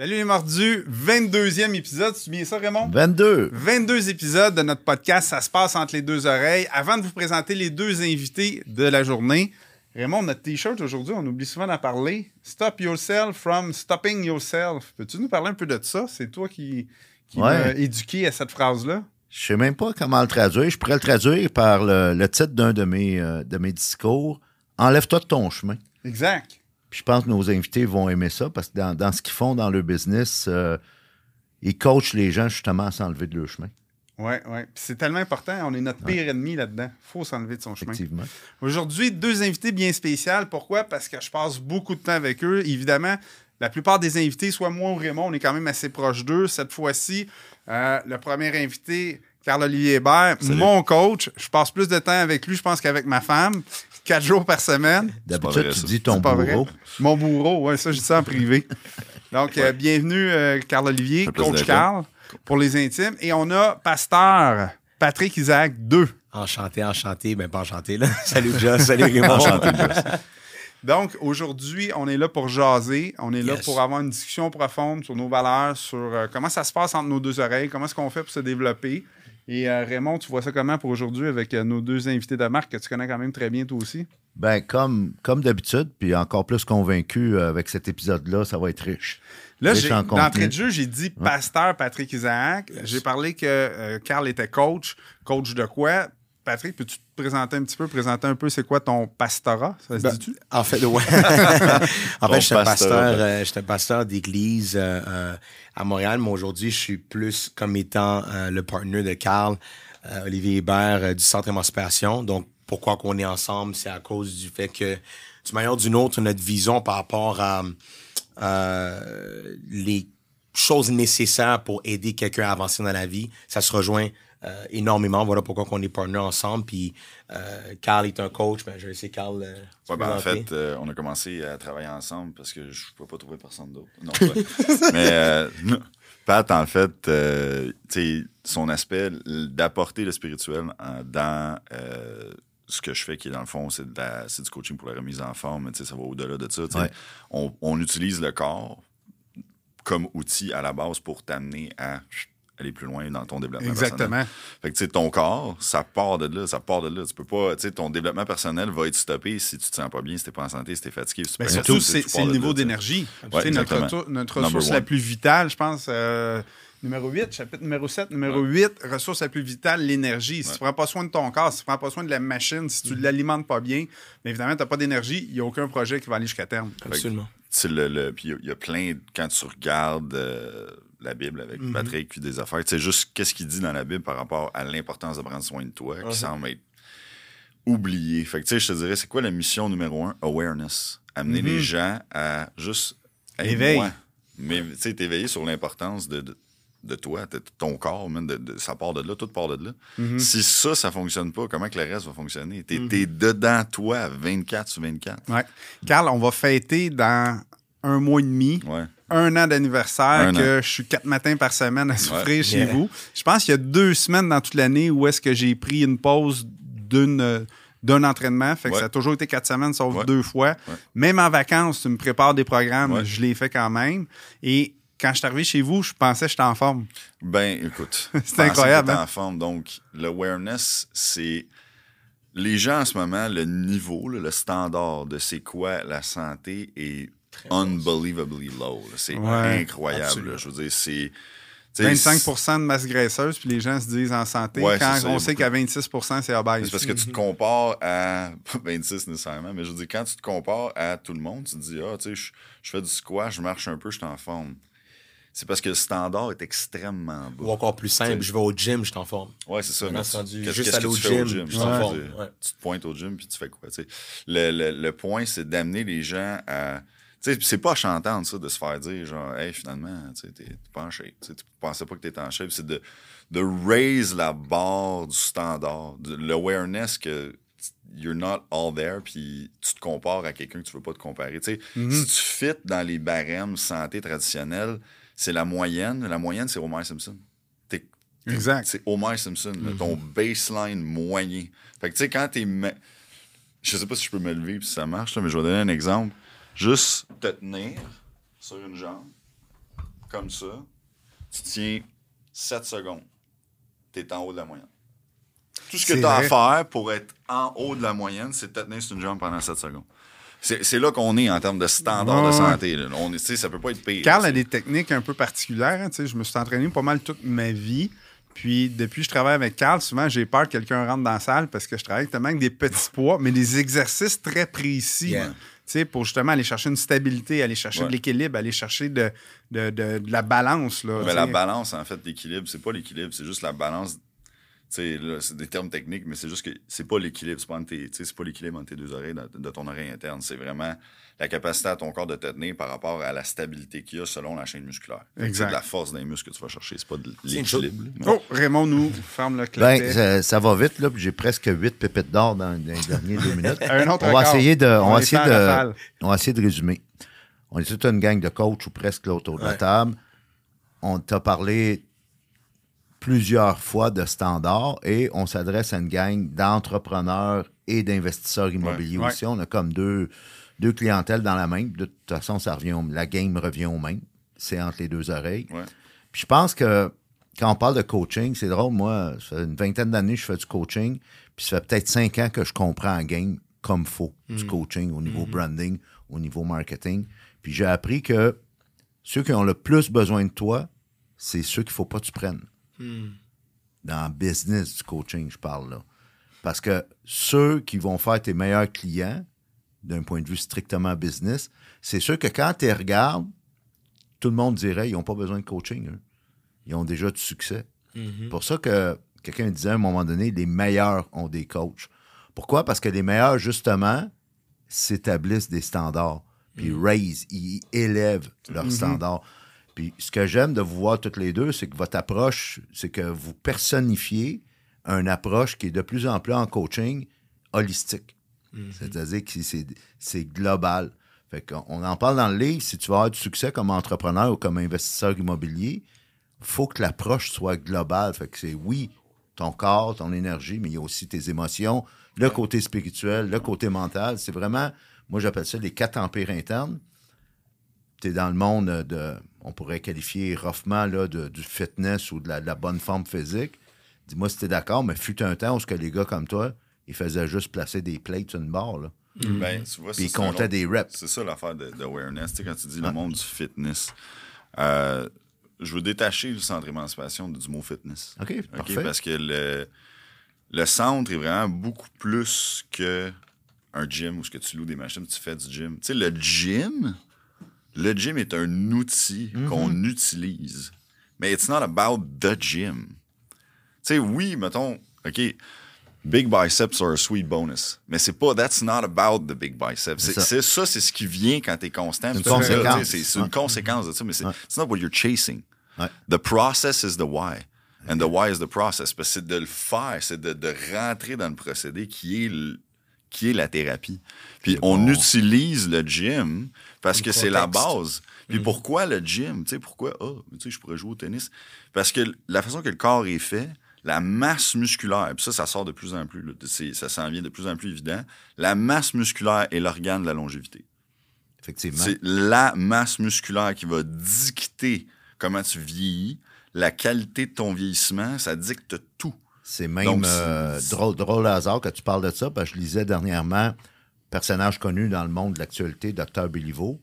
Salut les mordus, 22e épisode, tu bien ça Raymond? 22. 22 épisodes de notre podcast, ça se passe entre les deux oreilles. Avant de vous présenter les deux invités de la journée, Raymond, notre t-shirt aujourd'hui, on oublie souvent d'en parler. Stop yourself from stopping yourself. Peux-tu nous parler un peu de ça? C'est toi qui, qui Ouais. m'as éduqué à cette phrase-là. Je sais même pas comment le traduire. Je pourrais le traduire par le, le titre d'un de mes, euh, de mes discours. Enlève-toi de ton chemin. Exact. Puis je pense que nos invités vont aimer ça parce que dans, dans ce qu'ils font dans leur business, euh, ils coachent les gens justement à s'enlever de leur chemin, ouais. Puis c'est tellement important, on est notre pire ennemi là-dedans. faut s'enlever de son chemin. effectivement. Aujourd'hui, deux invités bien spéciaux. Pourquoi? Parce que je passe beaucoup de temps avec eux. Évidemment, la plupart des invités, soit moi ou Raymond, on est quand même assez proches d'eux. Cette fois-ci, euh, le premier invité, Carl-Olivier Hébert, mon coach. Je passe plus de temps avec lui, je pense, qu'avec ma femme. Quatre jours par semaine. Vrai, tu ça. dis ton vrai. bourreau. Mon bourreau, ouais, ça, je dis ça en privé. Donc, euh, bienvenue, euh, Carl-Olivier, coach. Carl, pour les intimes. Et on a Pasteur Patrick Isaac 2. Enchanté, enchanté, ben pas enchanté, là. Salut, Joss. Salut, Raymond. Enchanté, Joss. Donc, aujourd'hui, on est là pour jaser. On est là Yes. pour avoir une discussion profonde sur nos valeurs, sur euh, comment ça se passe entre nos deux oreilles, comment est-ce qu'on fait pour se développer. Et euh, Raymond, tu vois ça comment pour aujourd'hui avec euh, nos deux invités de marque que tu connais quand même très bien toi aussi? Ben, comme, comme d'habitude, puis encore plus convaincu euh, avec cet épisode-là, ça va être riche. Là, j'ai- d'entrée de jeu, j'ai dit pasteur Patrick Isaac. J'ai parlé que Carl était coach. Coach de quoi? Patrick, peux-tu te présenter un petit peu, présenter un peu c'est quoi ton pastorat? Ça se Ben, dit-tu? En fait, ouais. en fait, je suis un pasteur. pasteur, euh, pasteur d'église euh, euh, à Montréal, mais aujourd'hui, je suis plus comme étant euh, le partner de Carl, euh, Olivier Hébert euh, du Centre Émancipation. Donc, pourquoi qu'on est ensemble, c'est à cause du fait que, d'une manière ou d'une autre, notre vision par rapport à euh, les choses nécessaires pour aider quelqu'un à avancer dans la vie, ça se rejoint euh, énormément. Voilà pourquoi on est partner ensemble. Puis, euh, Carl est un coach. Ben, je vais laisser Carl. euh, Ouais, ben, en fait, euh, on a commencé à travailler ensemble parce que je ne pouvais pas trouver personne d'autre. Non. Mais euh, Pat, en fait, euh, tu sais, son aspect d'apporter le spirituel dans euh, ce que je fais, qui est dans le fond, c'est du coaching pour la remise en forme, mais tu sais, ça va au-delà de ça. tu sais. Ouais. On, on utilise le corps comme outil à la base pour t'amener à aller plus loin dans ton développement personnel. Exactement. Fait que, tu sais, ton corps, ça part de là, ça part de là. Tu peux pas, tu sais, ton développement personnel va être stoppé si tu te sens pas bien, si t'es pas en santé, si t'es fatigué. Si tu surtout, tout, c'est le niveau d'énergie. Ouais, Tu sais, notre, exactement. ressource- notre ressource la plus vitale, je pense, euh, numéro 8, chapitre numéro 7, numéro 8, ressource la plus vitale, l'énergie. Si tu prends pas soin de ton corps, si tu prends pas soin de la machine, si tu l'alimentes pas bien, évidemment, tu n'as pas d'énergie, il n'y a aucun projet qui va aller jusqu'à terme. Absolument. C'est le, le- puis il y a- il y, a plein, quand tu regardes euh, la Bible avec. Patrick, puis des affaires, tu sais, juste qu'est-ce qu'il dit dans la Bible par rapport à l'importance de prendre soin de toi, qui semble être oublié. Fait que, tu sais, je te dirais, c'est quoi la mission numéro un? Awareness. Amener les gens à juste... Hey. Éveil. moi. Mais, tu sais, t'éveiller sur l'importance de, de, de toi, de ton corps, man, de, de- ça part de là, tout part de là. Mm-hmm. Si ça, ça fonctionne pas, comment que le reste va fonctionner? T'es t'es dedans, toi, 24 sur 24. Ouais. Carl, on va fêter dans un mois et demi. Ouais. Un an d'anniversaire que je suis quatre matins par semaine à souffrir Ouais. chez Yeah. vous. Je pense qu'il y a deux semaines dans toute l'année où est-ce que j'ai pris une pause d'une euh, d'un entraînement. Fait que Ouais. ça a toujours été quatre semaines, sauf Ouais. deux fois. Ouais. Même en vacances, tu me prépares des programmes, Ouais. je les fais quand même. Et quand je suis arrivé chez vous, je pensais que j'étais en forme. Ben, écoute. C'est incroyable, que hein? en forme. Donc, l'awareness, c'est. Les gens en ce moment, le niveau, le standard de c'est quoi la santé est unbelievably low. C'est Ouais, incroyable. Je veux dire, c'est. tu sais, 25% de masse graisseuse, puis les gens se disent en santé, Ouais, quand ça, on sait qu'à 26% c'est obèse. C'est parce que tu te compares à. Pas 26 nécessairement, mais je veux dire, quand tu te compares à tout le monde, tu te dis, ah, tu sais, je, je fais du squash, je marche un peu, je suis en forme. C'est parce que le standard est extrêmement bas. Ou encore plus simple, je vais au gym, je suis en forme. Ouais, c'est ça. Rendu qu'est-ce- juste aller que au tu fais gym, Je suis en forme. Tu te pointes au gym puis tu fais quoi? Le, le, le point, c'est d'amener les gens à. C'est pas chantant ça de se faire dire genre, hey, finalement, tu t'es pas en shape. Tu sais, tu pensais pas que t'étais en shape. C'est de, de raise la barre du standard, l'awareness que you're not all there, puis tu te compares à quelqu'un que tu veux pas te comparer. Sais, Si tu fit dans les barèmes santé traditionnels, c'est la moyenne. La moyenne, c'est Homer Simpson. Exact. C'est Homer Simpson, là, ton baseline moyen. Fait que tu sais, quand t'es. Je sais pas si je peux me lever puis si ça marche, là, mais je vais donner un exemple. Juste te tenir sur une jambe, comme ça, tu tiens 7 secondes. Tu es en haut de la moyenne. Tout ce que tu as à faire pour être en haut de la moyenne, c'est de te tenir sur une jambe pendant 7 secondes. C'est là qu'on est en termes de standard de santé. Là. On est, ça peut pas être pire. Carl a des techniques un peu particulières. hein, je me suis entraîné pas mal toute ma vie. Puis depuis que je travaille avec Carl, souvent j'ai peur que quelqu'un rentre dans la salle parce que je travaille tellement avec des petits poids, mais des exercices très précis. Yeah. Sais, pour justement aller chercher une stabilité, aller chercher Ouais. de l'équilibre, aller chercher de, de, de- de la balance. Là, Mais tu la balance, en fait, l'équilibre, c'est pas l'équilibre, c'est juste la balance. Tu sais, là, c'est des termes techniques, mais c'est juste que c'est pas l'équilibre. C'est pas, pas l'équilibre entre tes deux oreilles, de, de ton oreille interne. C'est vraiment la capacité à ton corps de te tenir par rapport à la stabilité qu'il y a selon la chaîne musculaire. C'est de la force des muscles que tu vas chercher, c'est pas de l'équilibre. Oh, Raymond nous ferme le clapet. Ben, ça, ça va vite, là, puis j'ai presque huit pépites d'or dans, dans les dernières deux minutes. Un autre on va record. essayer de, on On va essayer de, on va essayer de résumer. On est toute une gang de coachs ou presque là autour de la table. On t'a parlé plusieurs fois de standards et on s'adresse à une gang d'entrepreneurs et d'investisseurs immobiliers Ouais. aussi. On a comme deux, deux clientèles dans la même. De toute façon, ça revient au- la game revient au même. C'est entre les deux oreilles. Ouais. Puis je pense que quand on parle de coaching, c'est drôle, moi, ça fait une vingtaine d'années que je fais du coaching, puis ça fait peut-être cinq ans que je comprends en game comme faut du coaching au niveau branding, au niveau marketing. Puis j'ai appris que ceux qui ont le plus besoin de toi, c'est ceux qu'il ne faut pas que tu prennes. Dans le business du coaching, je parle là. Parce que ceux qui vont faire tes meilleurs clients, d'un point de vue strictement business, c'est ceux que quand tu regardes, tout le monde dirait ils n'ont pas besoin de coaching. eux. Ils ont déjà du succès. C'est pour ça que quelqu'un disait à un moment donné, les meilleurs ont des coachs. Pourquoi? Parce que les meilleurs, justement, s'établissent des standards. Puis raise, ils élèvent leurs standards. Puis ce que j'aime de vous voir toutes les deux, c'est que votre approche, c'est que vous personnifiez une approche qui est de plus en plus en coaching holistique. C'est-à-dire que c'est- c'est global. Fait qu'on on en parle dans le livre. Si tu veux avoir du succès comme entrepreneur ou comme investisseur immobilier, faut que l'approche soit globale. Fait que c'est oui, ton corps, ton énergie, mais il y a aussi tes émotions, le côté spirituel, le côté mental. C'est vraiment, moi j'appelle ça les quatre empires internes. Tu es dans le monde de, on pourrait qualifier roughement là, de- du fitness ou de la, de la bonne forme physique. Dis-moi si tu es d'accord, mais fut un temps où ce que les gars comme toi, ils faisaient juste placer des plates sur une barre. Là. Ben, tu vois, Puis ils comptaient autre- des reps. C'est ça l'affaire de- d'awareness. Tu sais, quand tu dis le monde du fitness, euh, je veux détacher le centre émancipation du mot fitness. OK, OK? parfait. Parce que le, le centre est vraiment beaucoup plus que un gym où ce que tu loues des machines, tu fais du gym. Tu sais, le gym, le gym est un outil Mm-hmm. qu'on utilise. Mais it's not about the gym. Tu sais, oui, mettons, OK, big biceps are a sweet bonus. Mais c'est pas, that's not about the big biceps. C'est ça. c'est c'est ce qui vient quand t'es constant. une Puis ça, conséquence. C'est c'est une Ouais. conséquence de ça, mais c'est it's not what you're chasing. Ouais. The process is the why. And the why is the process. Parce que c'est de le faire, c'est de, de rentrer dans le procédé qui est, le- qui est la thérapie. Puis on bon. utilise le gym parce que c'est la base. Puis pourquoi le gym? Tu sais, pourquoi? Ah, mais tu sais, je pourrais jouer au tennis. Parce que la façon que le corps est fait, la masse musculaire, puis ça, ça sort de plus en plus, là, ça s'en vient de plus en plus évident. La masse musculaire est l'organe de la longévité. Effectivement. C'est la masse musculaire qui va dicter comment tu vieillis, la qualité de ton vieillissement, ça dicte tout. C'est même Donc, euh, drôle, drôle hasard que tu parles de ça, parce que je lisais dernièrement, personnage connu dans le monde de l'actualité, Dr. Béliveau,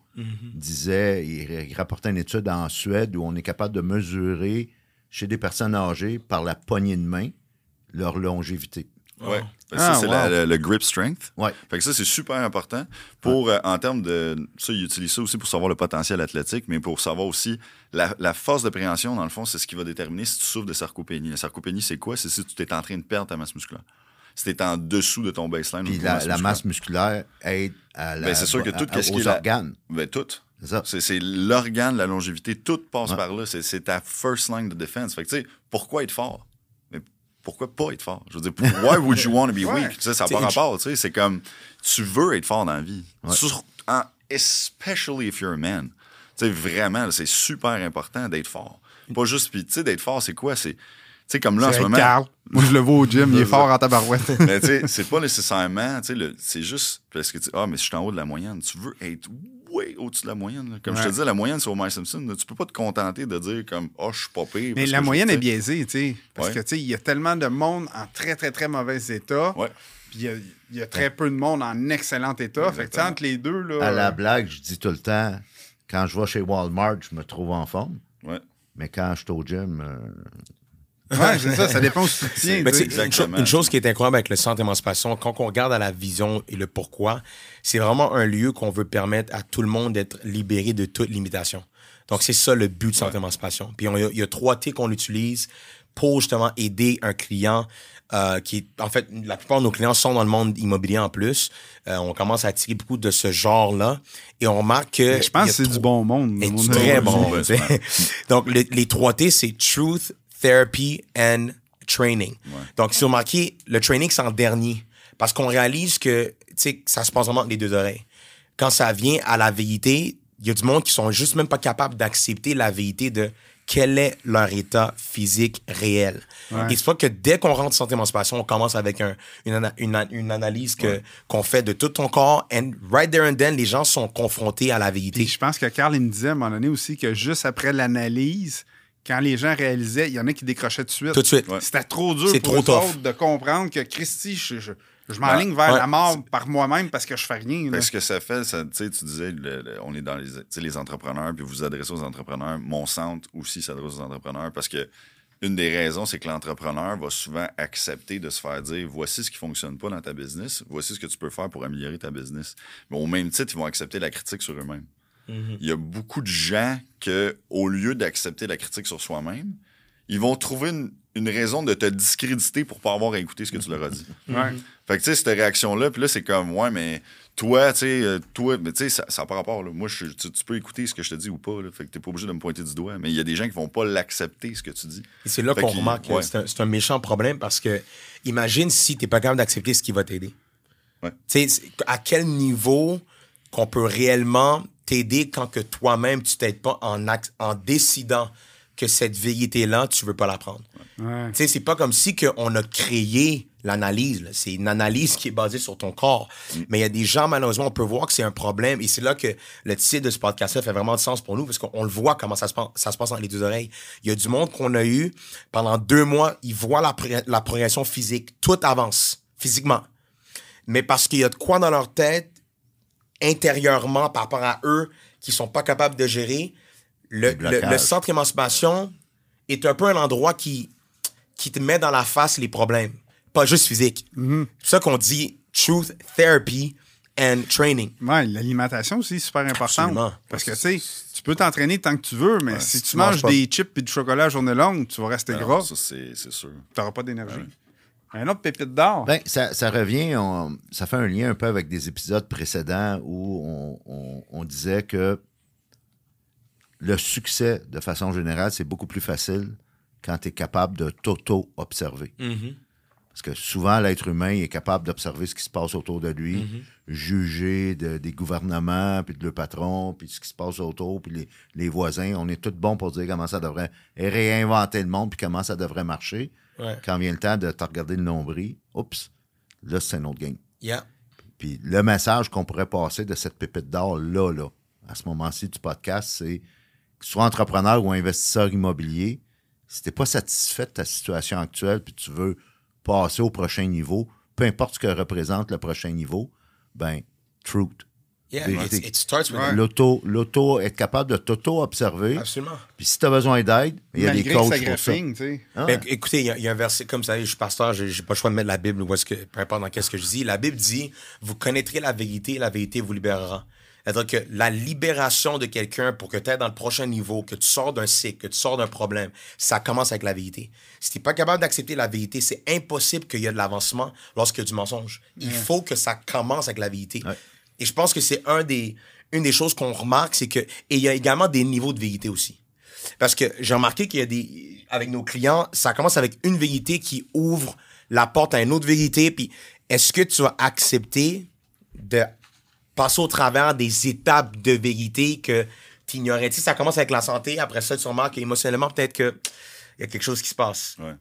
disait, il, il rapportait une étude en Suède où on est capable de mesurer chez des personnes âgées par la poignée de main leur longévité. Ouais. Ben, Ah, ça, c'est wow. la- le, le grip strength. Ouais. Fait que ça, c'est super important pour, euh, en termes de. Ça, ils utilisent ça aussi pour savoir le potentiel athlétique, mais pour savoir aussi la, la force de préhension, dans le fond, c'est ce qui va déterminer si tu souffres de sarcopénie. La sarcopénie, c'est quoi? C'est si tu es en train de perdre ta masse musculaire. Si tu es en dessous de ton baseline. Puis la, masse la musculaire. masse musculaire aide à la, Ben, c'est sûr que tout à- aux est la- organes. Ben, tout. C'est ça. C'est, c'est l'organe de la longévité. Tout passe Ouais. par là. C'est, c'est ta first line de défense. Fait que, tu sais, pourquoi être fort? Mais pourquoi pas être fort? Je veux dire, why would you want to be Ouais. weak? Tu sais, ça n'a pas rapport. Tu sais, c'est comme, tu veux être fort dans la vie. Ouais. Sur- en- especially if you're a man. Tu sais, vraiment, là, c'est super important d'être fort. Pas juste, puis tu sais, d'être fort, c'est quoi? C'est, sais, comme là, en ce moment. Carl. Moi, je le vois au gym, il est fort en tabarouette. Mais tu sais, c'est pas nécessairement, tu sais, le- c'est juste parce que tu ah, mais je suis en haut de la moyenne. Tu veux être way way au-dessus de la moyenne. là. Comme je te dis, la moyenne, c'est Homer Simpson. là. Tu peux pas te contenter de dire comme « Oh, je suis pas pire. Mais la je- moyenne tu est biaisée, tu sais. Parce Ouais. que, tu sais, il y a tellement de monde en très, très, très mauvais état. Ouais. Puis il y a, il y a très peu de monde en excellent état. Fait que, tu entre les deux, là. À la euh, blague, je dis tout le temps, quand je vais chez Walmart, je me trouve en forme. Ouais. Mais quand je suis au gym, euh, Ouais, c'est ça, ça dépend où tu tiens. Une, chose qui est incroyable avec le centre d'émancipation, quand on regarde à la vision et le pourquoi, c'est vraiment un lieu qu'on veut permettre à tout le monde d'être libéré de toute limitation. Donc, c'est ça le but du centre d'émancipation. Puis, il y, a- il y a trois T qu'on utilise pour justement aider un client euh, qui est, en fait, la plupart de nos clients sont dans le monde immobilier en plus. Euh, on commence à attirer beaucoup de ce genre-là et on remarque que. Mais je pense que a c'est trop- du bon monde. et du très bon. Ouais. Donc, le- les trois T, c'est Truth, Therapy and Training. Donc, si vous remarquez, le training, c'est en dernier. Parce qu'on réalise que, tu sais, ça se passe vraiment entre les deux oreilles. Quand ça vient à la vérité, il y a du monde qui sont juste même pas capables d'accepter la vérité de quel est leur état physique réel. Et c'est pas que dès qu'on rentre en santé émancipation, on commence avec un- une, ana- une a- une analyse que, qu'on fait de tout ton corps. And right there and then, les gens sont confrontés à la vérité. Puis je pense que Carl il me disait à un moment donné aussi que juste après l'analyse, quand les gens réalisaient, il y en a qui décrochaient tout de suite. Tout de suite. Ouais. C'était trop dur pour trop eux tough. autres de comprendre que Christy, je, je, je m'enligne vers Ouais. la mort par moi-même parce que je fais rien. là. Fait que ce que ça fait, ça, tu sais, tu disais, le- le- on est dans les, entrepreneurs, puis vous vous adressez aux entrepreneurs. Mon centre aussi s'adresse aux entrepreneurs parce que une des raisons, c'est que l'entrepreneur va souvent accepter de se faire dire voici ce qui fonctionne pas dans ta business, voici ce que tu peux faire pour améliorer ta business. Mais au même titre, ils vont accepter la critique sur eux-mêmes. Mm-hmm. Il y a beaucoup de gens que, au lieu d'accepter la critique sur soi-même, ils vont trouver une, une raison de te discréditer pour pas avoir à écouter ce que tu leur as dit. Ouais. Fait que, tu sais, cette réaction-là, puis là, c'est comme, ouais, mais toi, tu sais, euh, toi, mais tu sais, ça n'a pas rapport, là. Moi, je, tu, tu peux écouter ce que je te dis ou pas, là. Fait que t'es pas obligé de me pointer du doigt. Mais il y a des gens qui vont pas l'accepter, ce que tu dis. Et c'est là qu'on remarque ouais. c'est un, méchant problème parce que imagine si tu n'es pas capable d'accepter ce qui va t'aider. Ouais. Tu sais, c'est- à quel niveau qu'on peut réellement t'aider quand que toi-même, tu t'aides pas en, décidant que cette vérité-là, tu veux pas la prendre. Ouais. Tu sais, c'est pas comme si que on a créé l'analyse. là. C'est une analyse qui est basée sur ton corps. Mais il y a des gens, malheureusement, on peut voir que c'est un problème. Et c'est là que le titre de ce podcast-là fait vraiment de sens pour nous parce qu'on le voit comment ça se, passe, ça se passe dans les deux oreilles. Il y a du monde qu'on a eu pendant deux mois, ils voient la, pré- la progression physique. Tout avance physiquement. Mais parce qu'il y a de quoi dans leur tête intérieurement par rapport à eux qui sont pas capables de gérer, le, centre émancipation est un peu un endroit qui, qui te met dans la face les problèmes, pas juste physique. C'est pour ça qu'on dit truth, therapy and training. Ouais, l'alimentation aussi, c'est super important. Absolument. Parce que, tu sais, tu peux t'entraîner tant que tu veux, mais si, si tu manges des chips et du chocolat à journée longue, tu vas rester Alors, gras. Ça, c'est c'est sûr. Tu n'auras pas d'énergie. Un autre pépite d'or. Ben, ça, ça revient, on- ça fait un lien un peu avec des épisodes précédents où on, on- on disait que le succès, de façon générale, c'est beaucoup plus facile quand tu es capable de t'auto-observer. Parce que souvent, l'être humain est capable d'observer ce qui se passe autour de lui, juger de- des gouvernements, puis de le patron, puis ce qui se passe autour, puis les, les voisins. On est tous bons pour dire comment ça devrait et réinventer le monde, puis comment ça devrait marcher. Ouais. Quand vient le temps de te regarder le nombril, oups, là, c'est un autre game. Yeah. Puis le message qu'on pourrait passer de cette pépite d'or là, là, à ce moment-ci du podcast, c'est que tu sois entrepreneur ou investisseur immobilier, si tu n'es pas satisfait de ta situation actuelle puis tu veux passer au prochain niveau, peu importe ce que représente le prochain niveau, ben, truth. Yeah, Vérité. it's- it starts with Ouais. L'auto, l'auto, être capable de t'auto-observer. Absolument. Puis si tu as besoin d'aide, il y a des coachs que ça pour ça. Ah Ben, écoutez, il y, a- il y a un verset comme ça, je suis pasteur, j'ai j'ai pas le choix de mettre la Bible ou est-ce que, peu importe dans qu'est-ce que je dis. La Bible dit Vous connaîtrez la vérité et la vérité vous libérera. C'est-à-dire que la libération de quelqu'un pour que tu ailles dans le prochain niveau, que tu sors d'un cycle, que tu sors d'un problème, ça commence avec la vérité. Si tu n'es pas capable d'accepter la vérité, c'est impossible qu'il y ait de l'avancement lorsqu'il y a du mensonge. Il faut que ça commence avec la vérité. Ouais. Et je pense que c'est un des, une des choses qu'on remarque, c'est que, et il y a également des niveaux de vérité aussi. Parce que j'ai remarqué qu'il y a des. Avec nos clients, ça commence avec une vérité qui ouvre la porte à une autre vérité. Puis est-ce que tu vas accepter de passer au travers des étapes de vérité que tu ignorais? Tu sais, ça commence avec la santé. Après ça, tu remarques émotionnellement, peut-être que il y a quelque chose qui se passe. Ouais.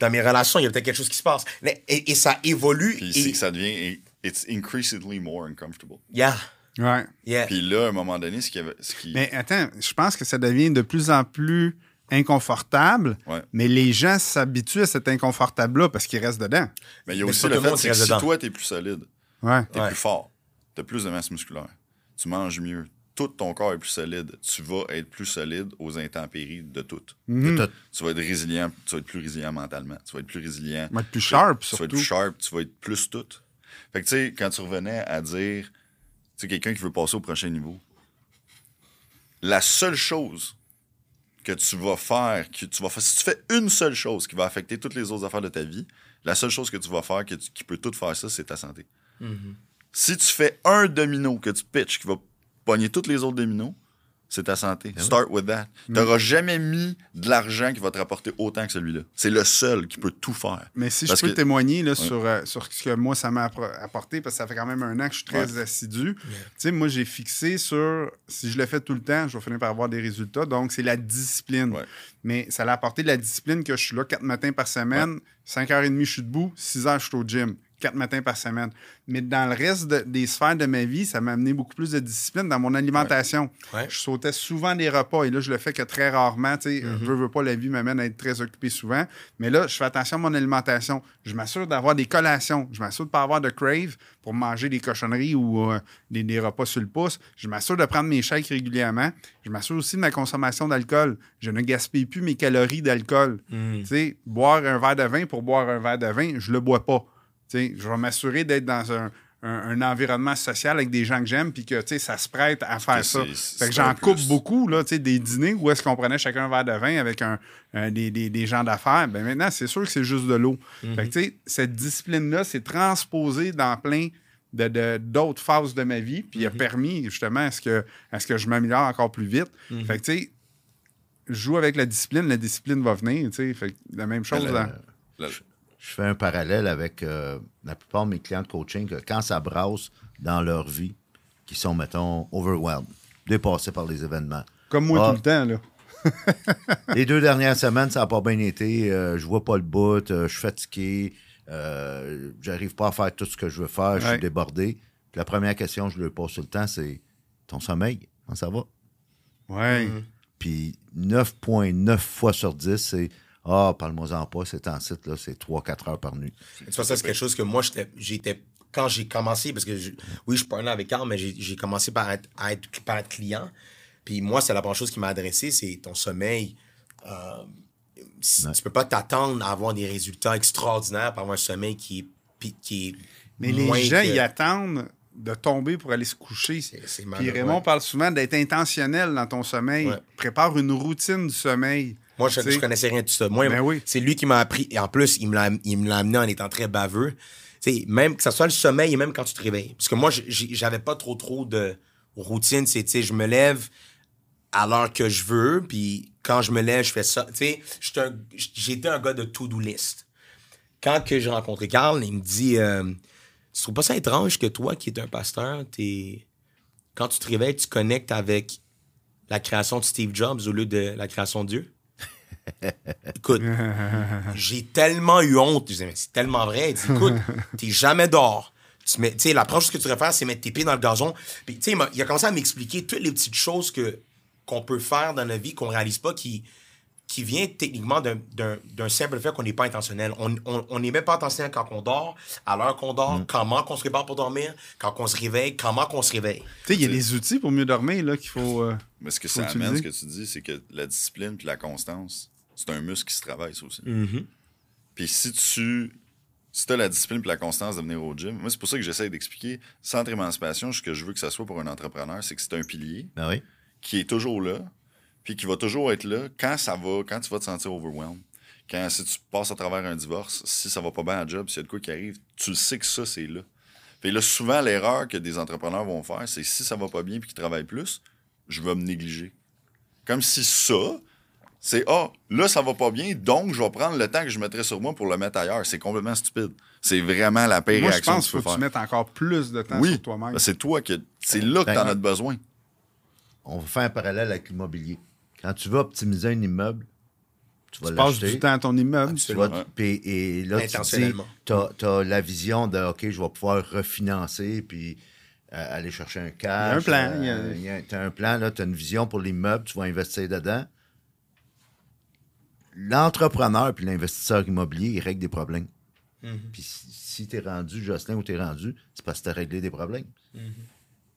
Dans mes relations, il y a peut-être quelque chose qui se passe. Mais- et, et ça évolue. Puis et- ici, que ça devient, it's increasingly more uncomfortable. Yeah. Ouais. Yeah. Puis là, à un moment donné, ce qui, avait- ce qui Mais attends, je pense que ça devient de plus en plus inconfortable, Ouais. mais les gens s'habituent à cet inconfortable-là parce qu'ils restent dedans. Mais il y a Mais aussi le fait que si dedans. toi, t'es plus solide, Ouais. t'es Ouais. plus fort, t'as plus de masse musculaire, tu manges mieux, tout ton corps est plus solide, tu vas être plus solide aux intempéries de tout. Mhm. De tout. Tu vas être résilient, tu vas être plus résilient mentalement, tu vas être plus résilient. On va être plus sharp, Tu vas être surtout. plus sharp, tu vas être plus tout. Fait que tu sais, quand tu revenais à dire, tu sais, quelqu'un qui veut passer au prochain niveau, la seule chose que tu vas faire, que tu vas faire, si tu fais une seule chose qui va affecter toutes les autres affaires de ta vie, la seule chose que tu vas faire que tu- qui peut tout faire ça, c'est ta santé. Si tu fais un domino que tu pitches qui va pogner tous les autres dominos, c'est ta santé. Start with that. Tu n'auras jamais mis de l'argent qui va te rapporter autant que celui-là. C'est le seul qui peut tout faire. Mais si Parce je peux que- témoigner là, sur, euh, sur ce que moi, ça m'a apporté, parce que ça fait quand même un an que je suis très assidu. Tu sais, moi, j'ai fixé sur, si je le fais tout le temps, je vais finir par avoir des résultats. Donc, c'est la discipline. Ouais. Mais ça a apporté de la discipline que je suis là quatre matins par semaine, 5h30, je suis debout, 6h, je suis au gym. Quatre matins par semaine. Mais dans le reste de- des sphères de ma vie, ça m'a amené beaucoup plus de discipline dans mon alimentation. Ouais. Je sautais souvent des repas et là, je le fais que très rarement. Tu sais, Je veux, veux pas, la vie m'amène à être très occupé souvent. Mais là, je fais attention à mon alimentation. Je m'assure d'avoir des collations. Je m'assure de ne pas avoir de crave pour manger des cochonneries ou euh, des, des repas sur le pouce. Je m'assure de prendre mes shakes régulièrement. Je m'assure aussi de ma consommation d'alcool. Je ne gaspille plus mes calories d'alcool. Tu sais, boire un verre de vin pour boire un verre de vin, je le bois pas. Je vais m'assurer d'être dans un, un- un environnement social avec des gens que j'aime, puis que ça se prête à faire ça. Fait que j'en coupe beaucoup, là, des dîners où est-ce qu'on prenait chacun un verre de vin avec un, un- des, des- des gens d'affaires. Ben maintenant, c'est sûr que c'est juste de l'eau. Tu sais, cette discipline-là, c'est transposé dans plein de- d'autres phases de ma vie, puis il a permis justement à ce que, à ce que je m'améliore encore plus vite. Fait que tu sais, je joue avec la discipline, la discipline va venir, tu sais. Fait que la même chose Le- dans... Là, je fais un parallèle avec euh, la plupart de mes clients de coaching, que quand ça brasse dans leur vie, qui sont, mettons, overwhelmed, dépassés par les événements. Comme moi Ah. tout le temps, là. Les deux dernières semaines, ça n'a pas bien été. euh, je vois pas le bout, euh, je suis fatigué, euh, j'arrive pas à faire tout ce que je veux faire, je Ouais. suis débordé. Puis la première question que je leur pose tout le temps, c'est ton sommeil, comment ça va? Ouais. Puis 9,9 fois sur 10, c'est Ah, parle-moi-en pas, c'est en site, là, c'est 3-4 heures par nuit. Tu vois, ça, c'est quelque chose que moi, j'étais-. Quand j'ai commencé, parce que je- oui, je parlais avec Carl, mais j'ai commencé par être, à être, par être client. Puis moi, c'est la première chose qui m'a adressé, c'est ton sommeil. Euh, si- Tu peux pas t'attendre à avoir des résultats extraordinaires par avoir un sommeil qui est, pi- qui est Mais les gens, que- ils attendent de tomber pour aller se coucher. C'est- c'est Puis. Raymond parle souvent d'être intentionnel dans ton sommeil. Ouais. Prépare une routine du sommeil. Moi, je, je connaissais rien de tout ça. Moi, Ben oui. c'est lui qui m'a appris. Et en plus, il me l'a amené en étant très baveux. Tu sais, même que ce soit le sommeil et même quand tu te réveilles. Parce que moi, j'avais pas trop trop de routine. C'est, tu sais, je me lève à l'heure que je veux, puis quand je me lève, je fais ça. Tu sais, j'étais un- un gars de to-do list. Quand que j'ai rencontré Carl, il me dit euh, Tu trouves pas ça étrange que toi, qui es un pasteur, t'es... quand tu te réveilles, tu connectes avec la création de Steve Jobs au lieu de la création de Dieu? Écoute, j'ai tellement eu honte. Je disais, mais c'est tellement vrai. Il dit, écoute, t'es jamais dehors. Tu mets, la chose que tu devrais faire, c'est mettre tes pieds dans le gazon. Puis, tu sais, il a commencé à m'expliquer toutes les petites choses que, qu'on peut faire dans notre vie qu'on réalise pas, qui, qui vient techniquement d'un, simple fait qu'on n'est pas intentionnel. On on- on n'est même pas intentionnel quand on dort, à l'heure qu'on dort, comment qu'on se prépare pour dormir, quand on se réveille, comment qu'on se réveille. Tu sais, il y a des outils pour mieux dormir là, qu'il faut. euh, Mais ce que ça amène, ce que tu dis, c'est que la discipline puis la constance, c'est un muscle qui se travaille, ça aussi. Mm-hmm. Puis si tu si as la discipline puis la constance de venir au gym, moi, c'est pour ça que j'essaie d'expliquer, Centre Émancipation, ce que je veux que ça soit pour un entrepreneur, c'est que c'est un pilier Ben oui. qui est toujours là, puis qui va toujours être là quand ça va, quand tu vas te sentir overwhelmed. Quand si tu passes à travers un divorce, si ça va pas bien à la job, s'il y a de quoi qui arrive, tu le sais que ça, c'est là. Puis là, souvent, l'erreur que des entrepreneurs vont faire, c'est si ça va pas bien puis qu'ils travaillent plus, je vais me négliger. Comme si ça, c'est Ah, là, ça va pas bien, donc je vais prendre le temps que je mettrais sur moi pour le mettre ailleurs. C'est complètement stupide. C'est vraiment la pire Moi, je réaction pense que qu'il tu faut peux que tu mettes encore plus de temps Oui, sur toi-même. ben, c'est toi que. C'est là que Ben, tu en as besoin. On va faire un parallèle avec l'immobilier. Quand tu veux optimiser un immeuble, tu vas Tu passes du temps à ton immeuble. Tu vas- et là, tu dis, tu as, la vision de, OK, je vais pouvoir refinancer, puis euh, aller chercher un cash. Il y a un plan, euh, il y a- il y a- t'as un plan, là, tu as une vision pour l'immeuble, tu vas investir dedans. L'entrepreneur puis l'investisseur immobilier, il règle des problèmes. Puis si, si tu es rendu, Jocelyn, où tu es rendu, c'est parce que tu as réglé des problèmes.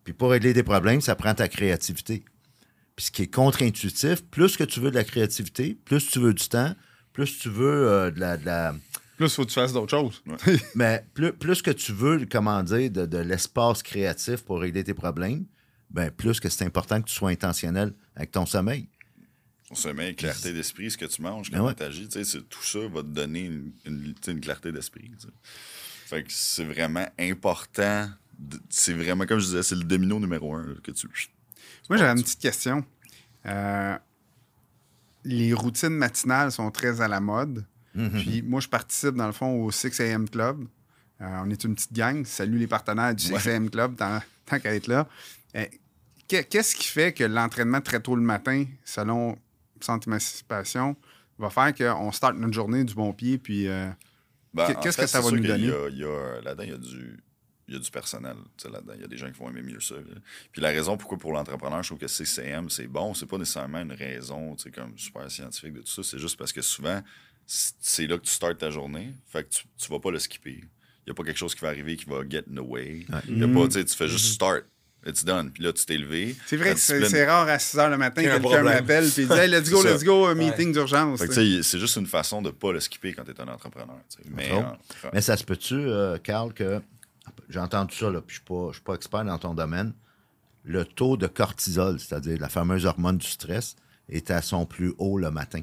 Puis pour régler des problèmes, ça prend ta créativité. Puis ce qui est contre-intuitif, plus que tu veux de la créativité, plus tu veux du temps, plus tu veux euh, de la- de la Plus, faut que tu fasses d'autres choses. mais plus, plus que tu veux, comment dire, de, de l'espace créatif pour régler tes problèmes, ben plus que c'est important que tu sois intentionnel avec ton sommeil. On se met clarté d'esprit, ce que tu manges, Ben comment ouais. tu agis, tu sais, c'est- tout ça va te donner une, une- clarté d'esprit. Fait que c'est vraiment important. C'est vraiment, comme je disais, c'est le domino numéro un là, que tu. Moi, j'aurais une petite question. Euh, les routines matinales sont très à la mode. Puis moi, je participe, dans le fond, au 6 a.m. Club. Euh, on est une petite gang. Salut les partenaires du 6 a.m. Club, tant, tant qu'à être là. Euh, qu'est- Qu'est-ce qui fait que l'entraînement très tôt le matin, selon Centre Émancipation, va faire qu'on starte notre journée du bon pied, puis... euh, Ben, Qu'est- en qu'est-ce que ça va nous donner? Là-dedans, il y a du. Il y a du personnel là-dedans. Il y a des gens qui vont aimer mieux ça. là. Puis la raison pourquoi pour l'entrepreneur, je trouve que CCM, c'est bon, c'est pas nécessairement une raison tu sais, comme super scientifique de tout ça. C'est juste parce que souvent, c'est là que tu startes ta journée. Fait que tu, tu vas pas le skipper. Il n'y a pas quelque chose qui va arriver qui va get in the way. Il y a pas, tu sais, tu fais juste start. It's done. Puis là, tu t'es levé. Mm-hmm. C'est vrai que c'est rare à 6 h le matin, Il un quelqu'un m'appelle et dit Hey, let's go, let's go, un meeting d'urgence. Fait que, tu sais, c'est juste une façon de pas le skipper quand tu es un entrepreneur. Mais, euh, Mais ça se peut-tu, euh, Carl, que j'ai entendu ça, là, puis je ne suis, suis pas expert dans ton domaine. Le taux de cortisol, c'est-à-dire la fameuse hormone du stress, est à son plus haut le matin.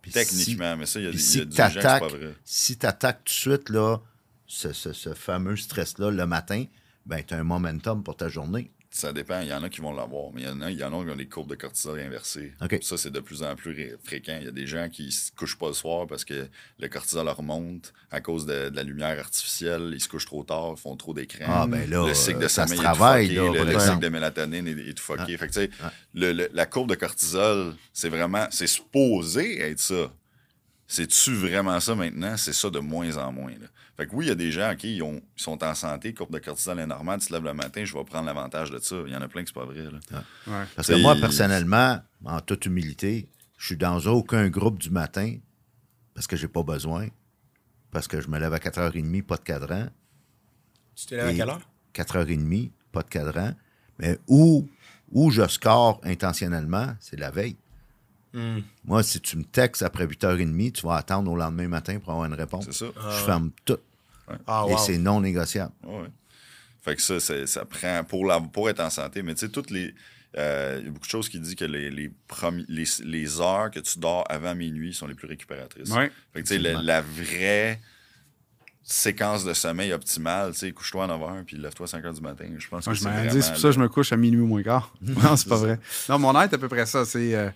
Puis techniquement, mais ça, il y a, y si a tu des gens c'est pas attaques vrai. si t'attaques tout de suite là, ce, ce- ce fameux stress-là le matin, ben, tu as un momentum pour ta journée. Ça dépend. Il y en a qui vont l'avoir, mais il y en a, il y en a qui ont des courbes de cortisol inversées. OK. Ça, c'est de plus en plus ré- fréquent. Il y a des gens qui se couchent pas le soir parce que le cortisol leur monte à cause de, de la lumière artificielle. Ils se couchent trop tard, ils font trop d'écran. Ah, ben là, le cycle de euh, sommeil est tout travaille, fucké, là, le, cycle de mélatonine est, est tout fucké. Fait que, tu sais, le- le- la courbe de cortisol, c'est vraiment, c'est supposé être ça. C'est-tu vraiment ça maintenant? C'est ça de moins en moins. Là. Fait que oui, il y a des gens qui ont, ils sont en santé, courbe de cortisol est normale, tu te lèves le matin, je vais prendre l'avantage de ça. Il y en a plein que c'est pas vrai. Là. Ouais. Parce que moi, personnellement, en toute humilité, je suis dans aucun groupe du matin parce que j'ai pas besoin. Parce que je me lève à 4h30, pas de cadran. Tu te lèves à quelle heure? 4h30, pas de cadran. Mais où, où je score intentionnellement, c'est la veille. Hmm. Moi, si tu me textes après 8h30, tu vas attendre au lendemain matin pour avoir une réponse. C'est ça. Je ferme tout. Ah, Et c'est non négociable. Ouais. Fait que ça, c'est- ça prend pour, la, pour être en santé. Mais tu sais, toutes les. euh, Il y a beaucoup de choses qui disent que les, les, premi- les, les heures que tu dors avant minuit sont les plus récupératrices. Ouais. Fait que tu sais, la, la vraie séquence de sommeil optimale, tu sais, couche-toi à 9h puis lève-toi à 5h du matin. Je pense que je c'est m'en vraiment dis, c'est pour ça que je me couche à minuit moins quart. non, c'est pas vrai. Non, mon heure est à peu près ça. C'est euh,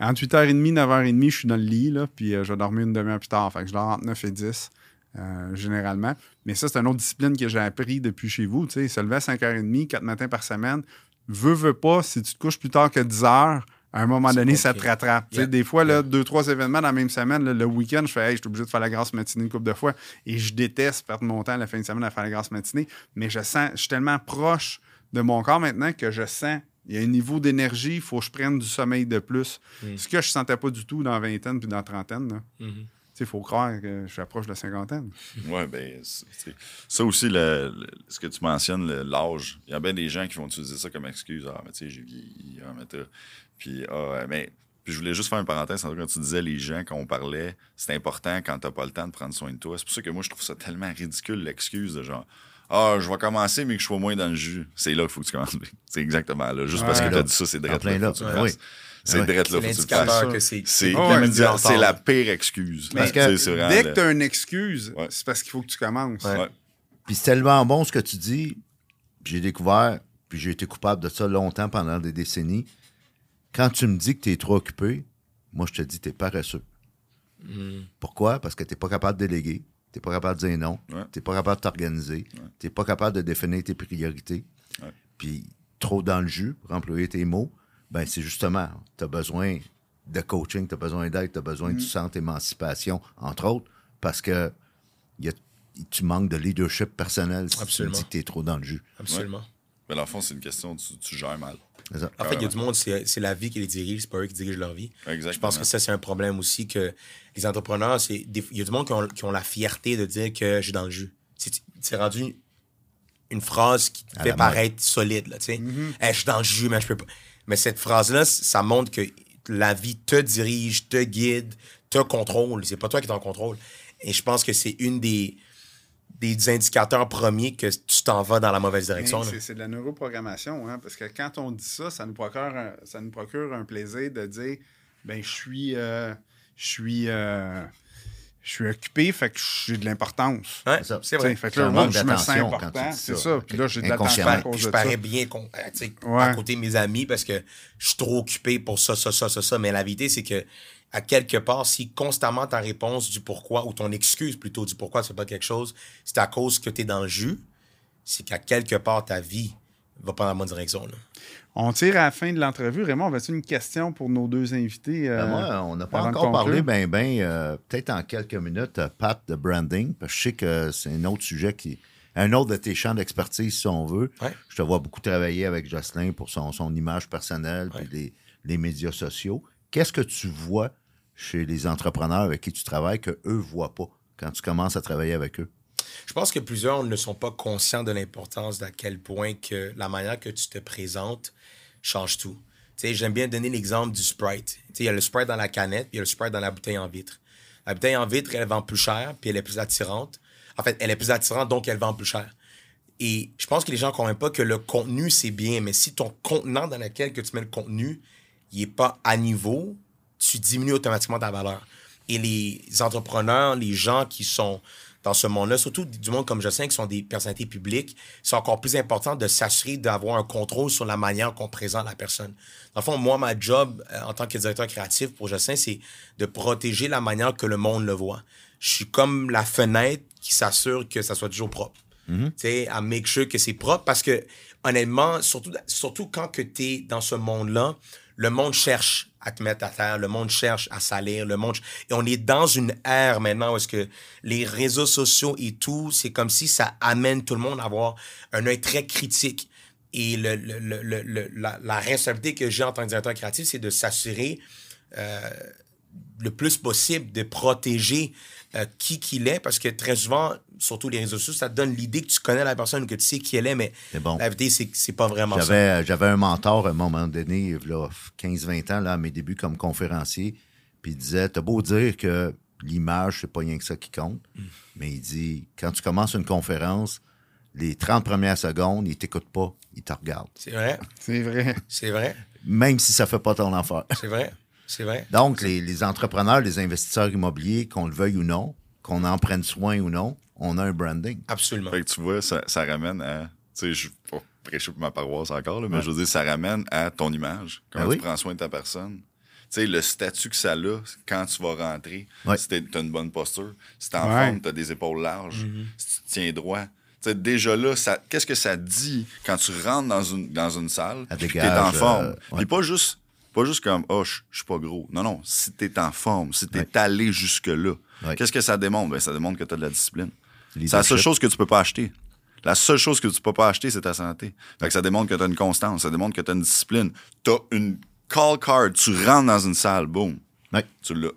entre 8h30 9h30, je suis dans le lit, là, puis euh, je vais dormir une demi-heure plus tard. Fait que je dors entre 9 et 10, euh, généralement. Mais ça, c'est une autre discipline que j'ai appris depuis chez vous. Tu sais, se lever à 5h30, 4 matins par semaine. Veux, veux pas, si tu te couches plus tard que 10 heures, à un moment donné, ça te rattrape. Tu sais, Yeah. Des fois, là, deux, trois événements dans la même semaine, là, le week-end, je fais, hey, je suis obligé de faire la grasse matinée une couple de fois. Et je déteste perdre mon temps la fin de semaine à faire la grasse matinée. Mais je sens, je suis tellement proche de mon corps maintenant que je sens, il y a un niveau d'énergie, il faut que je prenne du sommeil de plus. Ce que je ne sentais pas du tout dans la vingtaine puis dans la trentaine. là. Mhm. Tu sais, Il faut croire que je suis approche de la cinquantaine. Ouais, ben, c'est- c'est- ça aussi, le, le- ce que tu mentionnes, l'âge. Il y a bien des gens qui vont utiliser ça comme excuse. Ah, mais tu sais, j'ai vieilli. Ah, mais Puis, ah, mais. Puis je voulais juste faire une parenthèse. Quand tu disais les gens, quand on parlait, c'est important quand t'as pas le temps de prendre soin de toi. C'est pour ça que moi, je trouve ça tellement ridicule, l'excuse de genre. Ah, je vais commencer, mais que je sois moins dans le jus. C'est là qu'il faut que tu commences. C'est exactement là. Juste parce que tu as dit ça, c'est plein là. là. oui. C'est drette là, C'est faut que tu le fasses. l'indicateur que c'est. La pire excuse. Parce que Dès que le- tu as une excuse, Ouais. c'est parce qu'il faut que tu commences. Ouais. Puis c'est tellement bon ce que tu dis. puis J'ai découvert, puis j'ai été coupable de ça longtemps pendant des décennies. Quand tu me dis que tu es trop occupé, moi je te dis que tu es paresseux. Pourquoi? Parce que tu n'es pas capable de déléguer, tu n'es pas capable de dire non, Ouais. tu n'es pas capable de t'organiser, tu n'es pas capable de définir tes priorités. Ouais. Puis trop dans le jus, pour employer tes mots, ben c'est justement, tu as besoin de coaching, tu as besoin d'aide, tu as besoin du centre émancipation, entre autres, parce que il y a- tu manques de leadership personnel si Absolument. tu dis que tu es trop dans le jus. Absolument. Mais dans le fond, c'est une question, tu, tu gères mal. En fait, il y a du monde, c'est la vie qui les dirige, c'est pas eux qui dirigent leur vie. Exactement. Je pense que ça, c'est un problème aussi que les entrepreneurs, il y a du monde qui ont, qui ont la fierté de dire que je suis dans le jus. C'est rendu une phrase qui te fait paraître solide, là, tu sais. Hey, je suis dans le jus, mais je peux pas. Mais cette phrase-là, ça montre que la vie te dirige, te guide, te contrôle. C'est pas toi qui es en contrôle. Et je pense que c'est une des, des indicateurs premiers que tu t'en vas dans la mauvaise direction. C'est c'est de la neuroprogrammation, hein, parce que quand on dit ça, ça nous procure un, ça nous procure un plaisir de dire ben je suis euh, je suis euh, je suis occupé, fait que j'ai de l'importance. Ouais, C'est vrai. Fait que C'est là, moi, je me sens important. C'est ça. ça. Puis là, j'ai de l'attention à cause Puis je de parais ça. bien con- euh, tu sais, Ouais. à côté de mes amis parce que je suis trop occupé pour ça, ça, ça, ça, ça. Mais la vérité, c'est que à quelque part, si constamment ta réponse du pourquoi ou ton excuse plutôt du pourquoi tu fais pas quelque chose, c'est à cause que tu es dans le jus, c'est qu'à quelque part ta vie va pas dans la bonne direction. là. On tire à la fin de l'entrevue. Raymond, avais-tu une question pour nos deux invités? Ben, euh, moi, on n'a pas encore parlé, ben, ben, euh, peut-être en quelques minutes, euh, Pat, de branding, parce que je sais que c'est un autre sujet qui. Un autre de tes champs d'expertise, si on veut. Ouais. Je te vois beaucoup travailler avec Jocelyn pour son, son image personnelle Ouais. puis les, les médias sociaux. Qu'est-ce que tu vois chez les entrepreneurs avec qui tu travailles que eux voient pas quand tu commences à travailler avec eux? Je pense que plusieurs ne sont pas conscients de l'importance d'à quel point que la manière que tu te présentes change tout. J'aime bien donner l'exemple du Sprite. Il y a le Sprite dans la canette, puis il y a le Sprite dans la bouteille en vitre. La bouteille en vitre, elle vend plus cher, puis elle est plus attirante. En fait, elle est plus attirante, donc elle vend plus cher. Et je pense que les gens ne comprennent pas que le contenu, c'est bien, mais si ton contenant dans lequel que tu mets le contenu, n'est pas à niveau, tu diminues automatiquement ta valeur. Et les entrepreneurs, les gens qui sont dans ce monde-là, surtout du monde comme je sais, qui sont des personnalités publiques, c'est encore plus important de s'assurer d'avoir un contrôle sur la manière qu'on présente la personne. Dans le fond, moi, ma job euh, en tant que directeur créatif pour Justin, c'est de protéger la manière que le monde le voit. Je suis comme la fenêtre qui s'assure que ça soit toujours propre. Tu sais, à make sure que c'est propre parce que, honnêtement, surtout, surtout quand que tu es dans ce monde-là, le monde cherche à te mettre à terre, le monde cherche à salir, le monde... Et on est dans une ère maintenant où est-ce que les réseaux sociaux et tout, c'est comme si ça amène tout le monde à avoir un œil très critique. Et le, le- le- la, la responsabilité que j'ai en tant que directeur créatif, c'est de s'assurer euh, le plus possible de protéger euh, qui qu'il est, parce que très souvent, surtout les réseaux sociaux, ça te donne l'idée que tu connais la personne, que tu sais qui elle est, mais C'est bon. la vérité, c'est pas vraiment ça. J'avais, j'avais un mentor à un moment donné, il y a 15-20 ans, là, à mes débuts comme conférencier, puis il disait T'as beau dire que l'image, c'est pas rien que ça qui compte, Mm. mais il dit Quand tu commences une conférence, les 30 premières secondes, ils t'écoutent pas, ils te regardent. C'est vrai, C'est vrai. c'est vrai, Même si ça fait pas ton affaire. c'est vrai, c'est vrai. Donc, les, les entrepreneurs, les investisseurs immobiliers, qu'on le veuille ou non, qu'on en prenne soin ou non, on a un branding. Absolument. Fait que tu vois, ça, ça ramène à. Tu sais, je vais pas prêcher pour ma paroisse encore, là, mais je veux dire, ça ramène à ton image. Comment oui. tu prends soin de ta personne. Tu sais, le statut que ça a quand tu vas rentrer, Ouais. si t'es- t'as une bonne posture, si t'es en Ouais. forme, t'as des épaules larges, Mm-hmm. si tu te tiens droit. Tu sais, déjà là, ça, qu'est-ce que ça dit quand tu rentres dans une, dans une salle, t'es dégage, en forme? euh, ouais. Puis pas juste, pas juste comme, oh, je suis pas gros. Non, non, si t'es en forme, si t'es Ouais. allé jusque-là, Ouais. qu'est-ce que ça démontre? Ben, ça démontre que t'as de la discipline. C'est la seule chose que tu peux pas acheter. La seule chose que tu peux pas acheter, c'est ta santé. Fait que ça démontre que tu as une constance, ça démontre que tu as une discipline. Tu as une call card, tu rentres dans une salle, boum, Ouais. tu l'as.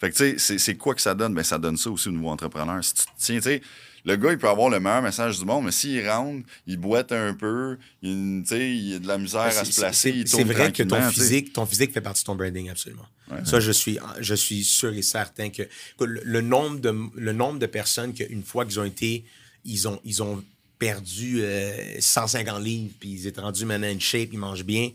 Fait que tu sais, c'est- quoi que ça donne? Ben, ça donne ça aussi au niveau entrepreneur. Si tu tiens, tu sais, le gars, il peut avoir le meilleur message du monde, mais s'il rentre, il boite un peu, il, tu sais, il a de la misère à C'est- se placer, il C'est vrai que ton physique, ton physique fait partie de ton branding, absolument. Ça, je suis, je suis sûr et certain que, que le, le nombre de, le nombre de personnes qu'une fois qu'ils ont été, ils ont, ils ont perdu euh, 150 livres, puis ils étaient rendus maintenant une shape, ils mangent bien,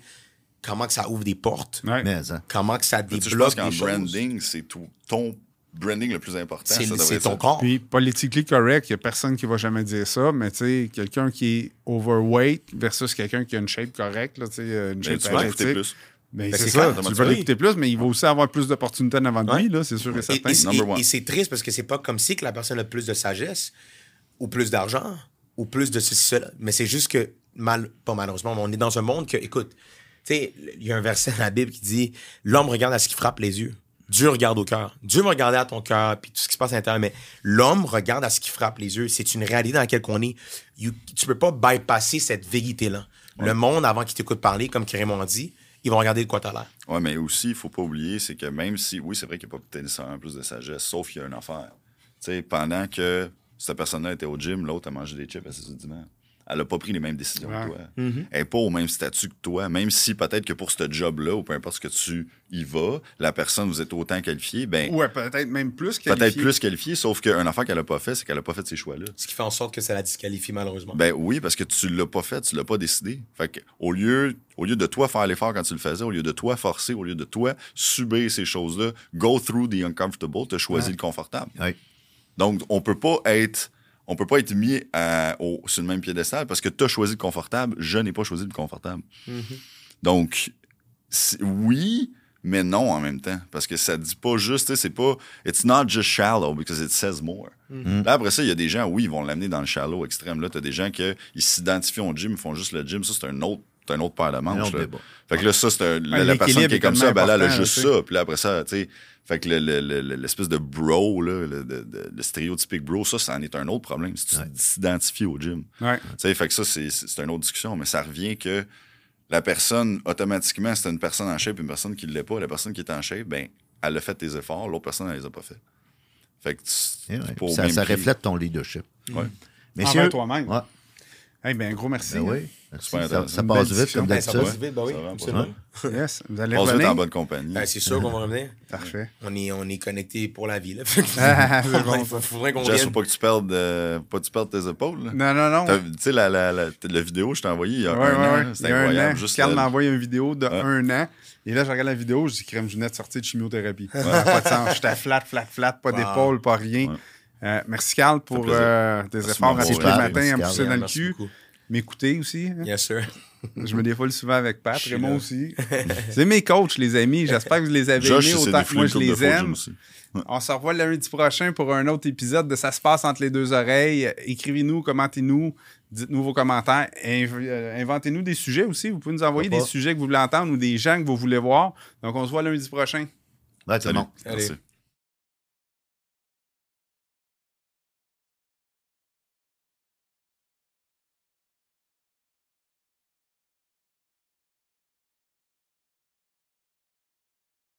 comment que ça ouvre des portes, Ouais. Hein, comment que ça sais, Je pense débloque qu'en des choses? branding, c'est tout- ton branding le plus important. C'est ça devrait c'est être ton corps. Puis, politiquement correct, il n'y a personne qui va jamais dire ça, mais tu sais, quelqu'un qui est overweight versus quelqu'un qui a une shape correcte, là, tu sais, une Ben, shape tu vas écouter athlétique, plus. Ben, Ben, c'est c'est ça, tu tu vas l'écouter plus, mais il va aussi avoir plus d'opportunités en avant de Ouais. lui, là, c'est sûr et Et, certain. et- Number et- one. et c'est triste parce que c'est pas comme si que la personne a plus de sagesse ou plus d'argent ou plus de ceci, cela. Mais c'est juste que, mal, pas malheureusement, mais on est dans un monde que, écoute, tu sais, il y a un verset dans la Bible qui dit L'homme regarde à ce qui frappe les yeux. Dieu regarde au cœur. Dieu va regarder à ton cœur, puis tout ce qui se passe à l'intérieur, mais l'homme regarde à ce qui frappe les yeux. C'est une réalité dans laquelle on est. You- tu peux pas bypasser cette vérité-là. Le monde, avant qu'il t'écoute parler, comme Raymond dit, ils vont regarder de quoi t'as l'air. Ouais, mais aussi, il faut pas oublier, c'est que même si, oui, c'est vrai qu'il n'y a pas peut-être nécessairement plus de sagesse, sauf qu'il y a une affaire. Tu sais, pendant que cette personne-là était au gym, l'autre a mangé des chips à ses audiments. Elle n'a pas pris les mêmes décisions Ouais. que toi. Elle n'est pas au même statut que toi. Même si peut-être que pour ce job-là, ou peu importe ce que tu y vas, la personne, vous êtes autant qualifié, ben, Ouais, peut-être même plus peut-être qualifié. plus qualifié, sauf qu'une affaire qu'elle n'a pas fait, c'est qu'elle n'a pas fait ces choix-là. Ce qui fait en sorte que ça la disqualifie, malheureusement. Ben oui, parce que tu l'as pas fait, tu l'as pas décidé. Fait que, au lieu, au lieu de toi faire l'effort quand tu le faisais, au lieu de toi forcer, au lieu de toi subir ces choses-là, go through the uncomfortable, tu as choisi le confortable. Donc, on peut pas être, on peut pas être mis à- au- sur le même piédestal parce que tu as choisi le confortable, je n'ai pas choisi le confortable. Donc, c'est- oui, mais non en même temps. Parce que ça dit pas juste, c'est pas, it's not just shallow because it says more. Là, après ça, il y a des gens, oui, ils vont l'amener dans le shallow extrême. Là, tu as des gens qui s'identifient au gym, ils font juste le gym. Ça, c'est un autre, c'est un autre paire de manches. là. Fait que là, ça, c'est un- la, la personne qui est comme ça, ben là, elle a juste ça. Puis là, après ça, tu sais, fait que le- le- le- le- l'espèce de bro, là, le, de- de- le stéréotypique bro, ça, ça en est un autre problème. Si tu t'identifies au gym. Ouais. Tu sais, fait que ça, c'est, c'est c'est une autre discussion, mais ça revient que la personne, automatiquement, c'est une personne en shape, une personne qui ne l'est pas. La personne qui est en shape, ben, elle a fait tes efforts, l'autre personne, elle les a pas fait. Fait que tu- Eh ouais. Ça, ça reflète ton leadership. Ouais. Messieurs, Envers toi-même. Eh bien, un gros merci. ben hein. oui. Merci. Super Ça, intéressant. ça passe vite, comme Ben, ça d'habitude. passe vite, ben oui. Va, absolument. Yes. Vous allez On se revenir? en bonne compagnie. Ben, c'est sûr qu'on va revenir. Parfait. On est, on est connectés pour la vie. Là. Ah, c'est bon, Il faut- faudrait qu'on Jess, vienne. faut pas que tu perdes, euh, pas que tu perdes tes épaules. là. Non, non, non. Tu sais, la, la, la, la vidéo que je t'ai envoyée il y a Ouais, un ouais, an, ouais. c'était incroyable. an. Juste Carl m'a envoyé une vidéo de Ouais. un an. Et là, je regarde la vidéo, je dis Crème Junette sortie de chimiothérapie. Ça n'a pas de sens. J'étais flat, flat, flat, pas d'épaule, pas rien. Ouais. Euh, merci, Carl, pour euh, tes Merci, efforts à tous les matins à me pousser dans le Merci cul. beaucoup. M'écouter aussi. hein. Yes, sir. Je me défoule souvent avec Pat, Raymond là. aussi. C'est mes coachs, les amis. J'espère que vous les avez Josh, aimés autant que moi je les aime. aussi. On se revoit lundi prochain pour un autre épisode de Ça se passe entre les deux oreilles. Écrivez-nous, commentez-nous, dites-nous vos commentaires. Euh, Inventez-nous des sujets aussi. Vous pouvez nous envoyer des sujets que vous voulez entendre ou des gens que vous voulez voir. Donc, on se voit lundi prochain. Salut. monde. Allez. Merci.